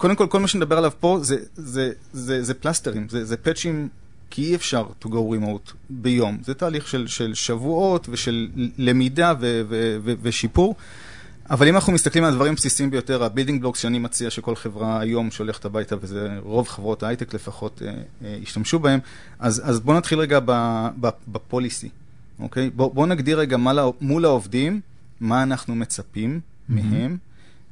קודם כל, כל מה שנדבר עליו פה זה, זה, זה, זה פלסטרים, זה, זה פאצ'ים, כי אי אפשר to go remote ביום. זה תהליך של, של שבועות ושל למידה ו, ו, ו, ושיפור. אבל אם אנחנו מסתכלים על הדברים בסיסיים ביותר, ה building blocks שאני מציע שכל חברה היום שהולכת הביתה, וזה רוב חברות ההייטק לפחות אה, אה, השתמשו בהם, אז, אז בואו נתחיל רגע ב policy, אוקיי? בואו בוא נגדיר רגע מה, מול העובדים, מה אנחנו מצפים mm-hmm. מהם.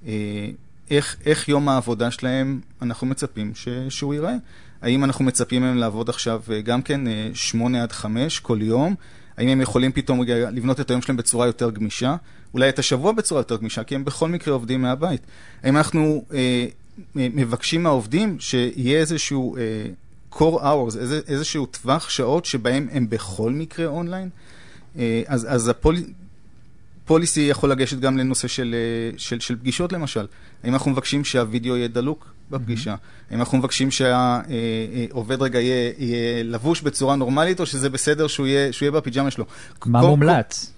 אה, איך, איך יום העבודה שלהם, אנחנו מצפים ש, שהוא ייראה. האם אנחנו מצפים מהם לעבוד עכשיו אה, גם כן אה, שמונה עד חמש כל יום? האם הם יכולים פתאום רגע לבנות את היום שלהם בצורה יותר גמישה? אולי את השבוע בצורה יותר גמישה, כי הם בכל מקרה עובדים מהבית. האם אנחנו אה, מבקשים מהעובדים שיהיה איזשהו אה, core hours, איזה, איזשהו טווח שעות שבהם הם בכל מקרה אונליין? אה, אז, אז הפול... פוליסי יכול לגשת גם לנושא של, אה, של, של פגישות למשל. האם אנחנו מבקשים שהווידאו יהיה דלוק בפגישה? Mm-hmm. האם אנחנו מבקשים שהעובד אה, אה, רגע יהיה, יהיה לבוש בצורה נורמלית, או שזה בסדר שהוא יהיה, שהוא יהיה בפיג'מה שלו? מה כל, מומלץ?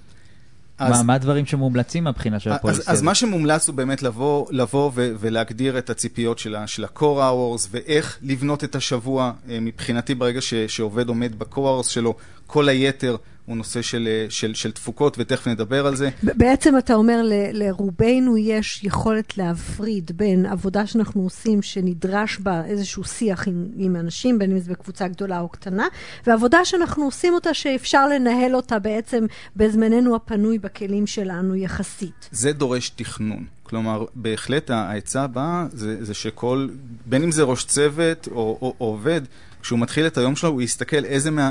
אז, מה, מה הדברים שמומלצים מהבחינה של הפוליסי? אז, אז מה שמומלץ הוא באמת לבוא, לבוא ו, ולהגדיר את הציפיות של, של ה-core hours ואיך לבנות את השבוע מבחינתי ברגע ש, שעובד עומד ב-core hours שלו, כל היתר הוא נושא של, של, של תפוקות, ותכף נדבר על זה. בעצם אתה אומר, ל, לרובנו יש יכולת להפריד בין עבודה שאנחנו עושים, שנדרש בה איזשהו שיח עם, עם אנשים, בין אם זה בקבוצה גדולה או קטנה, ועבודה שאנחנו עושים אותה, שאפשר לנהל אותה בעצם בזמננו הפנוי בכלים שלנו יחסית. זה דורש תכנון. כלומר, בהחלט העצה הבאה זה, זה שכל, בין אם זה ראש צוות או, או, או עובד, כשהוא מתחיל את היום שלו, הוא יסתכל איזה מה,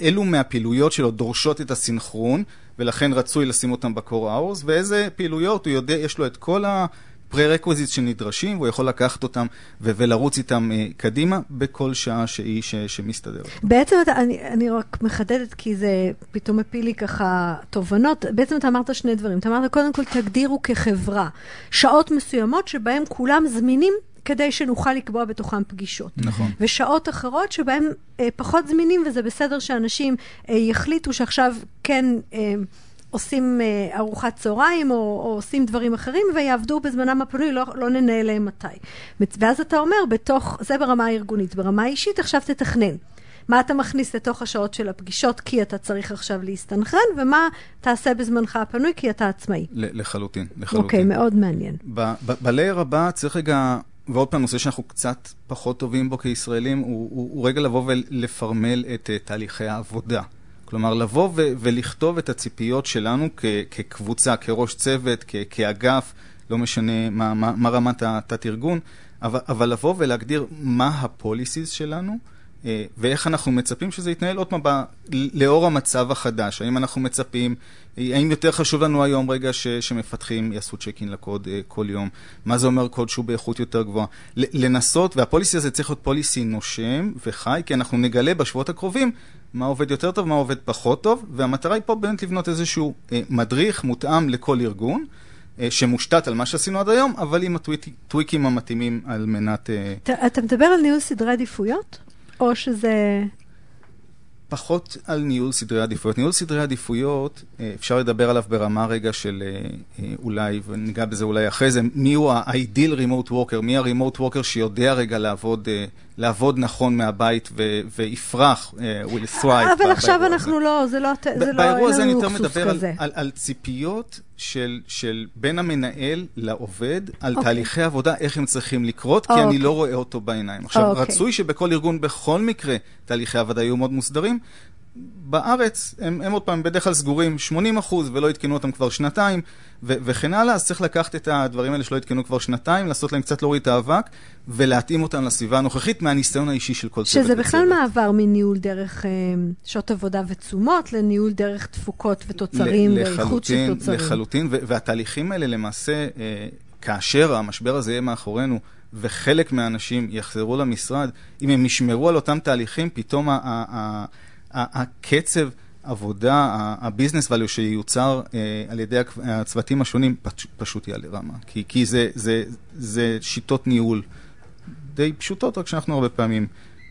אילו מהפעילויות שלו דורשות את הסינכרון, ולכן רצוי לשים אותם בקור האורס, ואיזה פעילויות הוא יודע, יש לו את כל ה... פרה-רקוויזיט שנדרשים, והוא יכול לקחת אותם ו- ולרוץ איתם uh, קדימה בכל שעה שהיא ש- שמסתדרת. בעצם אתה, אני, אני רק מחדדת, כי זה פתאום מפיל לי ככה תובנות. בעצם אתה אמרת שני דברים. אתה אמרת, קודם כל, תגדירו כחברה שעות מסוימות שבהן כולם זמינים כדי שנוכל לקבוע בתוכם פגישות. נכון. ושעות אחרות שבהן אה, פחות זמינים, וזה בסדר שאנשים אה, יחליטו שעכשיו כן... אה, עושים אה, ארוחת צהריים או, או עושים דברים אחרים ויעבדו בזמנם הפנוי, לא, לא ננהל להם מתי. ואז אתה אומר, בתוך, זה ברמה הארגונית. ברמה האישית, עכשיו תתכנן. מה אתה מכניס לתוך השעות של הפגישות כי אתה צריך עכשיו להסתנכרן, ומה תעשה בזמנך הפנוי כי אתה עצמאי. לחלוטין, לחלוטין. אוקיי, מאוד מעניין. בלייר הבא צריך רגע, ועוד פעם, נושא שאנחנו קצת פחות טובים בו כישראלים, הוא, הוא, הוא רגע לבוא ולפרמל את uh, תהליכי העבודה. כלומר, לבוא ו- ולכתוב את הציפיות שלנו כ- כקבוצה, כראש צוות, כ- כאגף, לא משנה מה, מה, מה רמת התת-ארגון, אבל, אבל לבוא ולהגדיר מה הפוליסיס שלנו, אה, ואיך אנחנו מצפים שזה יתנהל עוד פעם לאור המצב החדש. האם אנחנו מצפים, האם יותר חשוב לנו היום רגע ש, שמפתחים יעשו צ'ק אין לקוד uh, כל יום? מה זה אומר קוד שהוא באיכות יותר גבוהה? לנסות, והפוליסי הזה צריך להיות פוליסי נושם וחי, כי אנחנו נגלה בשבועות הקרובים מה עובד יותר טוב, מה עובד פחות טוב, והמטרה היא פה באמת לבנות איזשהו uh, מדריך מותאם לכל ארגון. שמושתת על מה שעשינו עד היום, אבל עם הטוויקים המתאימים על מנת... אתה, אתה מדבר על ניהול סדרי עדיפויות? או שזה... פחות על ניהול סדרי עדיפויות. ניהול סדרי עדיפויות, אה, אפשר לדבר עליו ברמה רגע של אה, אה, אולי, וניגע בזה אולי אחרי זה, מי הוא ה-ideal remote worker, מי ה-remote worker שיודע רגע לעבוד, לעבוד נכון מהבית ויפרח, will thrive. אבל עכשיו אנחנו לא, זה לא, זה לא, באירוע הזה אני יותר מדבר על, על, על ציפיות של, של בין המנהל לעובד, על okay. אוקיי. תהליכי עבודה, איך הם צריכים לקרות, כי okay. אני אוקיי. לא רואה אותו בעיניים. עכשיו, okay. אוקיי. רצוי שבכל ארגון, בכל מקרה, תהליכי עבודה יהיו מאוד מוסדרים. בארץ הם, הם עוד פעם בדרך כלל סגורים 80 אחוז ולא עדכנו אותם כבר שנתיים ו- וכן הלאה, אז צריך לקחת את הדברים האלה שלא עדכנו כבר שנתיים, לעשות להם קצת להוריד את האבק ולהתאים אותם לסביבה הנוכחית מהניסיון האישי של כל צוות. שזה בכלל מעבר מניהול דרך אה, שעות עבודה ותשומות לניהול דרך תפוקות ותוצרים ואיכות של תוצרים. לחלוטין, והתהליכים האלה למעשה, אה, כאשר המשבר הזה יהיה מאחורינו, וחלק מהאנשים יחזרו למשרד, אם הם ישמרו על אותם תהליכים, פתאום הקצב עבודה, הביזנס value שיוצר אה, על ידי הצוותים השונים, פשוט יעלה רמה. כי, כי זה, זה, זה שיטות ניהול די פשוטות, רק שאנחנו הרבה פעמים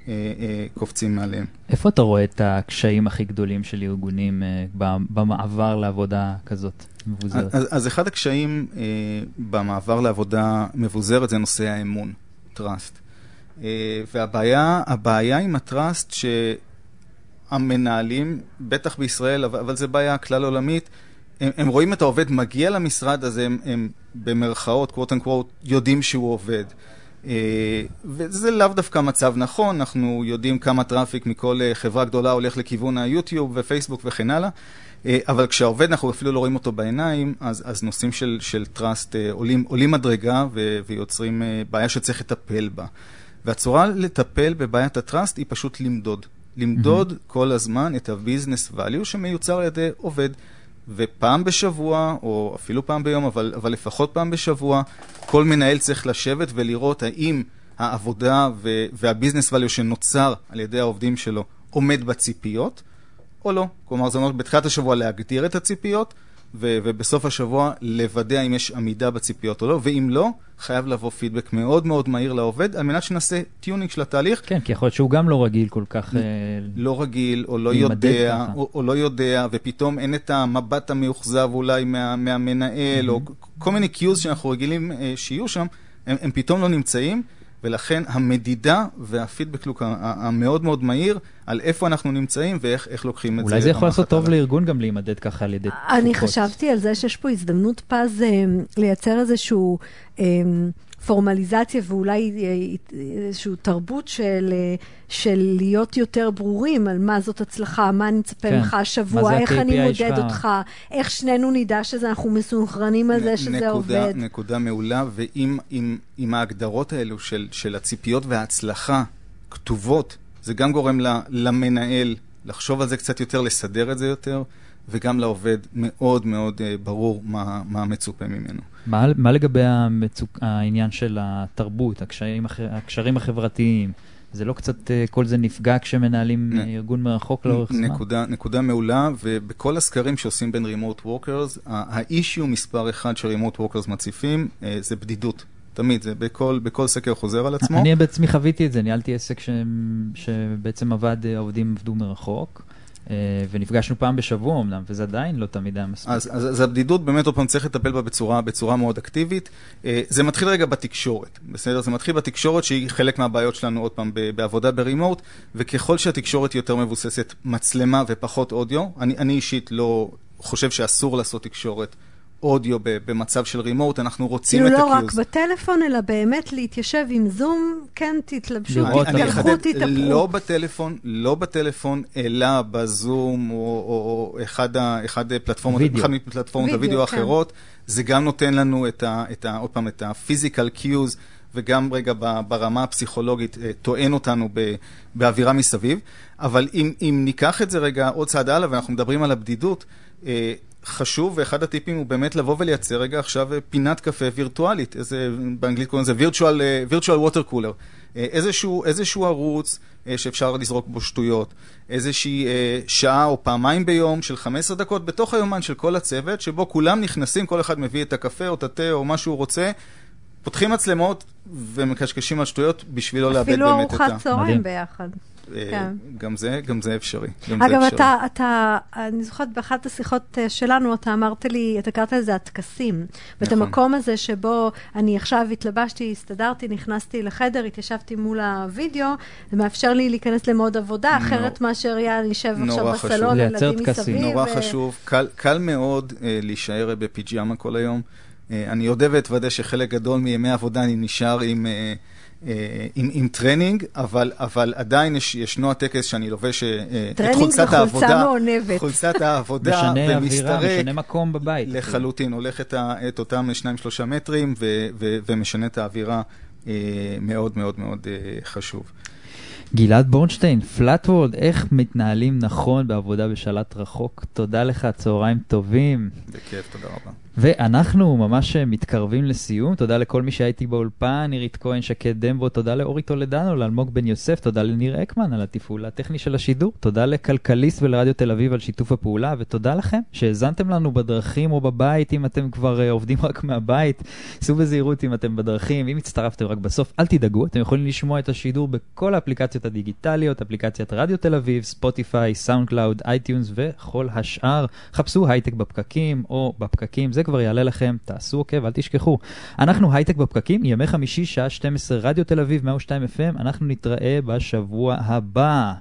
אה, אה, קופצים מעליהם. איפה אתה רואה את הקשיים הכי גדולים של ארגונים במעבר לעבודה כזאת מבוזרת? אז, אז אחד הקשיים במעבר לעבודה מבוזרת זה נושא האמון, trust. והבעיה הבעיה עם הטראסט, ש... המנהלים, בטח בישראל, אבל זו בעיה כלל עולמית, הם, הם רואים את העובד מגיע למשרד, אז הם, הם במרכאות, quote unquote, יודעים שהוא עובד. אה, וזה לאו דווקא מצב נכון, אנחנו יודעים כמה traffic מכל אה, חברה גדולה הולך לכיוון היוטיוב ופייסבוק וכן הלאה. אה, אבל כשהעובד, אנחנו אפילו לא רואים אותו בעיניים, אז, אז נושאים של, של trust עולים, עולים מדרגה ו, ויוצרים בעיה שצריך לטפל בה. והצורה לטפל בבעיית ה trust היא פשוט למדוד. למדוד mm-hmm. כל הזמן את ה-business value שמיוצר על ידי עובד. ופעם בשבוע, או אפילו פעם ביום, אבל, אבל לפחות פעם בשבוע, כל מנהל צריך לשבת ולראות האם העבודה וה-business value שנוצר על ידי העובדים שלו עומד בציפיות, או לא. כלומר, זאת אומרת, בתחילת השבוע להגדיר את הציפיות, ו- ובסוף השבוע לוודא אם יש עמידה בציפיות או לא, ואם לא, חייב לבוא פידבק מאוד מאוד מהיר לעובד, על מנת שנעשה tuning של התהליך. כן, כי יכול להיות שהוא גם לא רגיל כל כך... לא רגיל, או לא יודע, או, או לא יודע, ופתאום אין את המבט המאוכזב אולי מה, מהמנהל, mm-hmm. או כל מיני cues שאנחנו רגילים שיהיו שם, הם, הם פתאום לא נמצאים. ולכן המדידה וה feedback loop המאוד מאוד מהיר על איפה אנחנו נמצאים ואיך לוקחים את זה. אולי זה יכול לעשות טוב לארגון גם להימדד ככה על ידי תפוקות. אני חשבתי על זה שיש פה הזדמנות פז אה, לייצר איזשהו... אה, פורמליזציה ואולי איזושהי תרבות של, של להיות יותר ברורים על מה זאת הצלחה, מה אני מצפה כן. ממך השבוע, איך אני מודד שלך... אותך, איך שנינו נדע שאנחנו מסונכרנים על זה שזה נקודה, עובד. נקודה מעולה, ואם ההגדרות האלו של, של הציפיות וההצלחה כתובות, זה גם גורם למנהל לחשוב על זה קצת יותר, לסדר את זה יותר. וגם לעובד מאוד מאוד אה, ברור מה, מה מצופה ממנו. מה, מה לגבי המצוק, העניין של התרבות, הקשרים, הקשרים החברתיים? זה לא קצת, אה, כל זה נפגע כשמנהלים נ, ארגון מרחוק לאורך זמן? נקודה, נקודה מעולה, ובכל הסקרים שעושים בין remote workers, ה issue מספר אחד ש remote workers מציפים אה, זה בדידות. תמיד, זה בכל, בכל סקר חוזר על עצמו. אני בעצמי חוויתי את זה, ניהלתי עסק ש... שבעצם עבד, העובדים עבדו מרחוק. אה, ונפגשנו פעם בשבוע אמנם, וזה עדיין לא תמיד היה מספיק. אז, אז, אז הבדידות באמת, עוד פעם, צריך לטפל בה בצורה, בצורה מאוד אקטיבית. אה, זה מתחיל רגע בתקשורת, בסדר? זה מתחיל בתקשורת שהיא חלק מהבעיות שלנו, עוד פעם, בעבודה ברימוט, וככל שהתקשורת יותר מבוססת מצלמה ופחות אודיו, אני, אני אישית לא חושב שאסור לעשות תקשורת. אודיו במצב של רימוט, אנחנו רוצים את הקיוז. כאילו לא רק בטלפון, אלא באמת להתיישב עם זום, כן תתלבשו, תתלכו, תתהפכו. לא בטלפון, לא בטלפון, אלא בזום, או, אחד, מפלטפורמות הוידאו כן. האחרות. זה גם נותן לנו את ה, עוד פעם, את ה-physical cues, וגם רגע ברמה הפסיכולוגית אה, טוען אותנו באווירה מסביב. אבל אם, אם ניקח את זה רגע עוד צעד הלאה, ואנחנו מדברים על הבדידות, אה, חשוב, ואחד הטיפים הוא באמת לבוא ולייצר רגע עכשיו אה, פינת קפה וירטואלית, איזה, באנגלית קוראים לזה virtual, אה, virtual water cooler. אה, איזשהו, איזשהו ערוץ שאפשר לזרוק בו שטויות, איזושהי שעה או פעמיים ביום של 15 דקות בתוך היומן של כל הצוות, שבו כולם נכנסים, כל אחד מביא את הקפה או את התה או מה שהוא רוצה, פותחים מצלמות ומקשקשים על שטויות בשביל לא לאבד באמת את ה... אפילו ארוחת צהריים ביחד. אה, כן. גם זה, גם זה אפשרי. גם אגב, זה אפשרי. אתה, אתה, אני זוכרת באחת השיחות אה, שלנו, אתה אמרת לי, אתה קראת לזה הטקסים. ואת נכון. המקום הזה שבו אני עכשיו התלבשתי, הסתדרתי, נכנסתי לחדר, התיישבתי מול הוידאו, זה מאפשר לי להיכנס למוד עבודה, אחרת מאשר היה נשב עכשיו בסלון, ילדים מסביב. נורא ו... חשוב. קל, קל מאוד אה, להישאר בפיג'מה כל היום. אה, אני אודה ואתוודה שחלק גדול מימי העבודה אני נשאר עם... אה, אה, עם, עם טרנינג, אבל, אבל עדיין יש, ישנו הטקס שאני לובש אה, את חולצת העבודה. טרנינג מעונבת. חולצת העבודה. (laughs) משנה משנה מקום בבית. לחלוטין, הולך את, את אותם שניים שלושה מטרים ו, ו, ומשנה את האווירה. אה, מאוד מאוד מאוד חשוב. גלעד בורנשטיין, פלאטוורד, איך מתנהלים נכון בעבודה בשלט רחוק? תודה לך, צהריים טובים. בכיף, תודה רבה. ואנחנו ממש מתקרבים לסיום. תודה לכל מי שהייתי באולפן, נירית כהן, שקד דמבו, תודה לאורי טולדנו, לאלמוג בן יוסף, תודה לניר אקמן על התפעול הטכני של השידור, תודה לכלכליסט ולרדיו תל אביב על שיתוף הפעולה, ותודה לכם שהאזנתם לנו בדרכים או בבית, אם אתם כבר uh, עובדים רק מהבית. סעו בזהירות אם אתם בדרכים, אם הצטרפתם רק בסוף, אל תדאגו, אתם יכולים לשמוע את השידור בכל האפליקציות הדיגיטליות, אפליקציית רדיו תל אביב, ספוטיפיי, סאונד קלאוד, כבר יעלה לכם, תעשו עוקב, אל תשכחו. אנחנו הייטק בפקקים, ימי חמישי, שעה 12, רדיו תל אביב, 102 FM, אנחנו נתראה בשבוע הבא.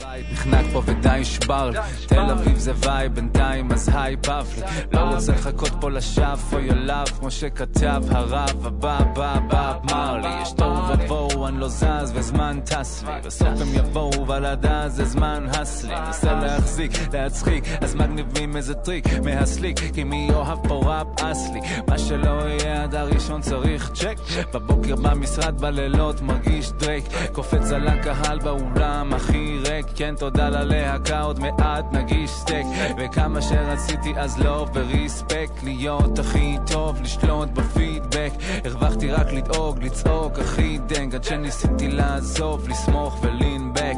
בית, נחנק פה ודי נשבר לי תל אביב זה vibe, בינתיים אז היי לי לא רוצה לחכות פה לשווא או ילאב כמו שכתב הרב הבא בא בא אמר לי יש תוהו ובוהו אני לא זז וזמן טס לי. בסוף הם יבואו אבל עד אז זה זמן הס לי. נסה להחזיק, להצחיק אז מגניבים איזה טריק מהסליק כי מי אוהב פה ראפ אס לי. מה שלא יהיה עד הראשון צריך צ'ק. בבוקר במשרד בלילות מרגיש דרייק. קופץ על הקהל באולם הכי ריק כן תודה ללהקה עוד מעט נגיש סטייק. וכמה שרציתי אז לא וריספקט להיות הכי טוב לשלוט בפידבק. הרווחתי רק לדאוג לצעוק הכי דנג. עד שניסיתי לעזוב לסמוך ולינבק.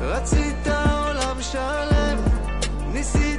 רצית עולם שלם ניסית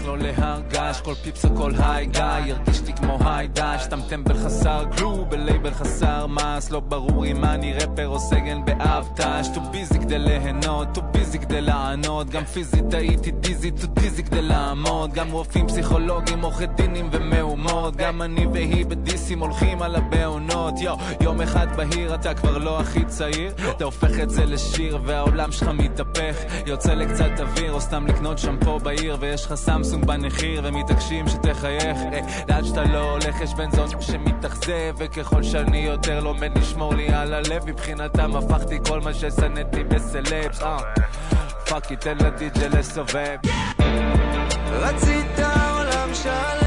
אך לא להרגש כל פיפס או כל היי גיא הרגיש לי כמו היי דש סתם טמבל חסר גלו בלייבל חסר מס לא ברור אם אני רפר או סגן באבטש טו ביזי כדי ליהנות טו ביזי כדי לענות גם פיזית הייתי דיזי טו דיזי כדי לעמוד. גם רופאים פסיכולוגים עורכי דינים ומהומות גם אני והיא בדיסים הולכים על הבעונות. יו יום אחד בהיר אתה כבר לא הכי צעיר. אתה הופך את זה לשיר והעולם שלך מתהפך. יוצא לקצת אוויר או סתם לקנות שמפו בעיר ויש לך סמסונג בנחיר ומתעקשים שתחייך לאן שאתה לא הולך יש בן זון שמתאכזב וככל שאני יותר לומד לשמור לי על הלב מבחינתם הפכתי כל מה ששנאתי בסלפס פאק תן לדיג'ה לסובב. רצית עולם שלם